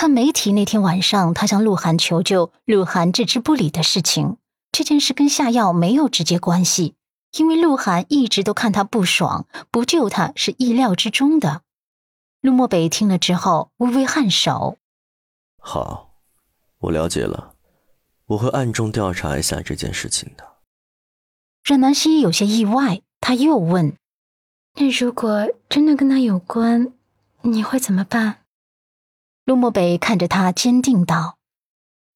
他没提那天晚上他向鹿晗求救，鹿晗置之不理的事情。这件事跟下药没有直接关系，因为鹿晗一直都看他不爽，不救他是意料之中的。陆漠北听了之后微微颔首：“好，我了解了，我会暗中调查一下这件事情的。”阮南希有些意外，他又问：“那如果真的跟他有关，你会怎么办？”陆漠北看着他，坚定道：“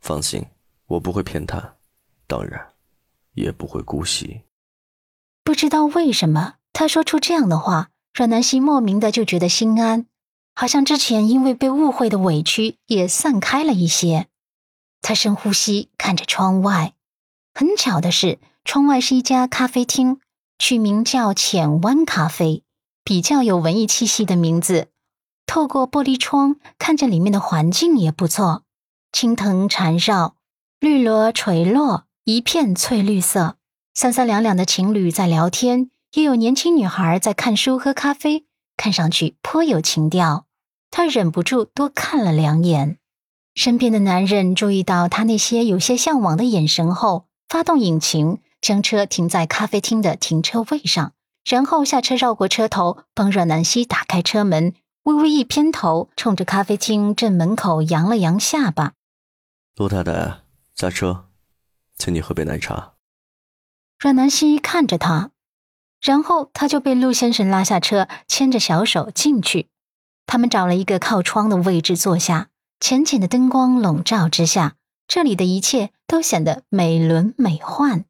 放心，我不会骗他，当然，也不会姑息。”不知道为什么，他说出这样的话，阮南希莫名的就觉得心安。好像之前因为被误会的委屈也散开了一些。他深呼吸，看着窗外。很巧的是，窗外是一家咖啡厅，取名叫“浅湾咖啡”，比较有文艺气息的名字。透过玻璃窗看着里面的环境也不错，青藤缠绕，绿萝垂落，一片翠绿色。三三两两的情侣在聊天，也有年轻女孩在看书喝咖啡。看上去颇有情调，他忍不住多看了两眼。身边的男人注意到他那些有些向往的眼神后，发动引擎，将车停在咖啡厅的停车位上，然后下车绕过车头，帮阮南希打开车门，微微一偏头，冲着咖啡厅正门口扬了扬下巴：“陆太太，下车，请你喝杯奶茶。”阮南希看着他。然后他就被陆先生拉下车，牵着小手进去。他们找了一个靠窗的位置坐下，浅浅的灯光笼罩之下，这里的一切都显得美轮美奂。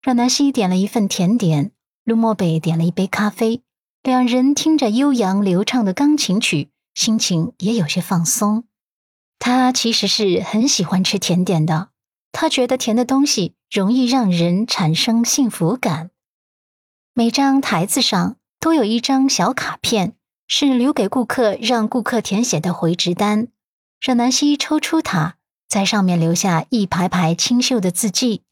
阮南希点了一份甜点，陆漠北点了一杯咖啡，两人听着悠扬流畅的钢琴曲，心情也有些放松。他其实是很喜欢吃甜点的，他觉得甜的东西容易让人产生幸福感。每张台子上都有一张小卡片，是留给顾客让顾客填写的回执单。阮南希抽出它，在上面留下一排排清秀的字迹。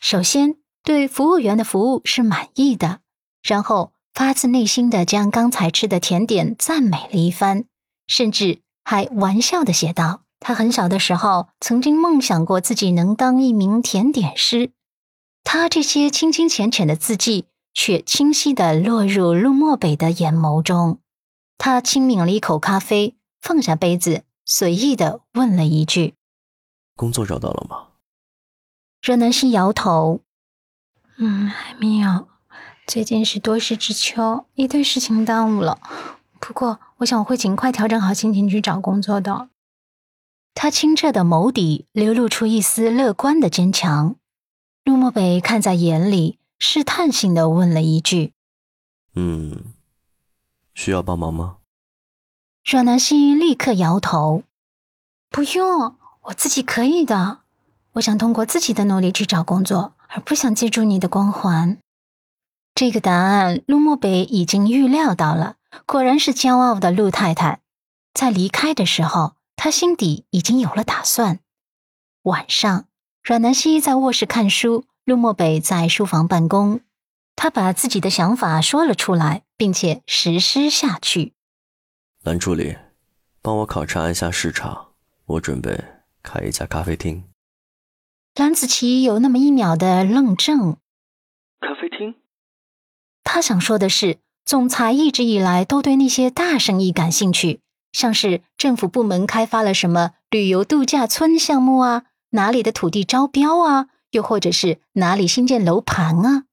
首先，对服务员的服务是满意的，然后发自内心的将刚才吃的甜点赞美了一番，甚至还玩笑的写道：“他很小的时候曾经梦想过自己能当一名甜点师。”他这些清清浅浅的字迹。却清晰的落入陆漠北的眼眸中。他轻抿了一口咖啡，放下杯子，随意的问了一句：“工作找到了吗？”阮南希摇头：“嗯，还没有。最近是多事之秋，一堆事情耽误了。不过，我想我会尽快调整好心情去找工作的。”他清澈的眸底流露出一丝乐观的坚强。陆漠北看在眼里。试探性的问了一句：“嗯，需要帮忙吗？”阮南希立刻摇头：“不用，我自己可以的。我想通过自己的努力去找工作，而不想借助你的光环。”这个答案，陆漠北已经预料到了。果然是骄傲的陆太太。在离开的时候，他心底已经有了打算。晚上，阮南希在卧室看书。陆漠北在书房办公，他把自己的想法说了出来，并且实施下去。蓝助理，帮我考察一下市场，我准备开一家咖啡厅。蓝子琪有那么一秒的愣怔。咖啡厅？他想说的是，总裁一直以来都对那些大生意感兴趣，像是政府部门开发了什么旅游度假村项目啊，哪里的土地招标啊。又或者是哪里新建楼盘啊？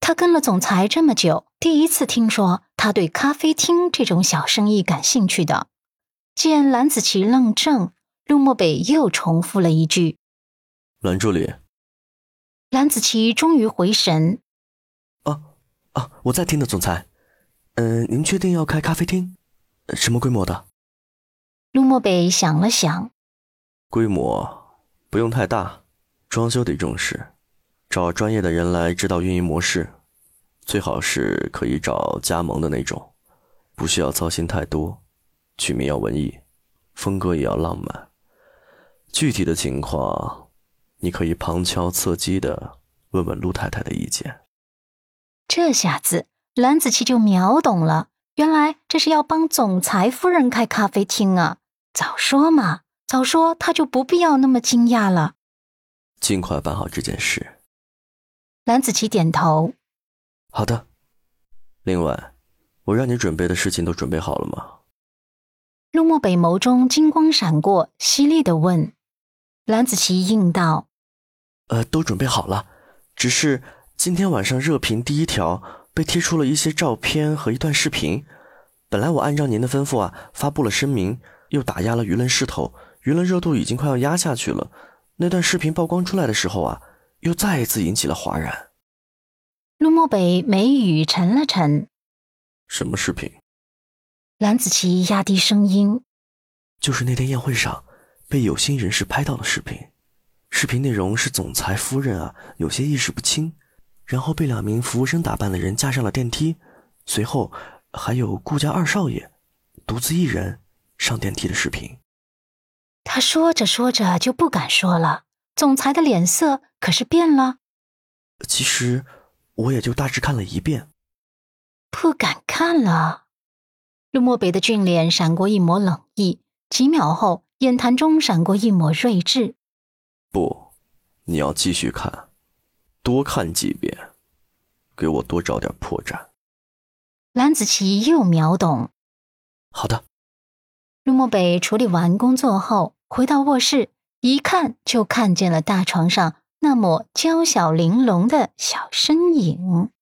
他跟了总裁这么久，第一次听说他对咖啡厅这种小生意感兴趣的。见蓝子琪愣怔，陆漠北又重复了一句：“蓝助理。”蓝子琪终于回神：“啊啊，我在听的，总裁。嗯，您确定要开咖啡厅？什么规模的？”陆漠北想了想：“规模不用太大。”装修得重视，找专业的人来指导运营模式，最好是可以找加盟的那种，不需要操心太多。取名要文艺，风格也要浪漫。具体的情况，你可以旁敲侧击的问问陆太太的意见。这下子蓝子琪就秒懂了，原来这是要帮总裁夫人开咖啡厅啊！早说嘛，早说他就不必要那么惊讶了。尽快办好这件事。蓝子琪点头。好的。另外，我让你准备的事情都准备好了吗？陆漠北眸中金光闪过，犀利的问。蓝子琪应道：“呃，都准备好了，只是今天晚上热评第一条被贴出了一些照片和一段视频。本来我按照您的吩咐啊，发布了声明，又打压了舆论势头，舆论热度已经快要压下去了。那段视频曝光出来的时候啊，又再一次引起了哗然。”陆漠北眉宇沉了沉：“什么视频？”蓝子琪压低声音：“就是那天宴会上。”被有心人士拍到的视频，视频内容是总裁夫人啊有些意识不清，然后被两名服务生打扮的人架上了电梯，随后还有顾家二少爷独自一人上电梯的视频。他说着说着就不敢说了，总裁的脸色可是变了。其实我也就大致看了一遍，不敢看了。陆漠北的俊脸闪过一抹冷意，几秒后。眼潭中闪过一抹睿智。不，你要继续看，多看几遍，给我多找点破绽。蓝子琪又秒懂。好的。陆漠北处理完工作后，回到卧室，一看就看见了大床上那抹娇小玲珑的小身影。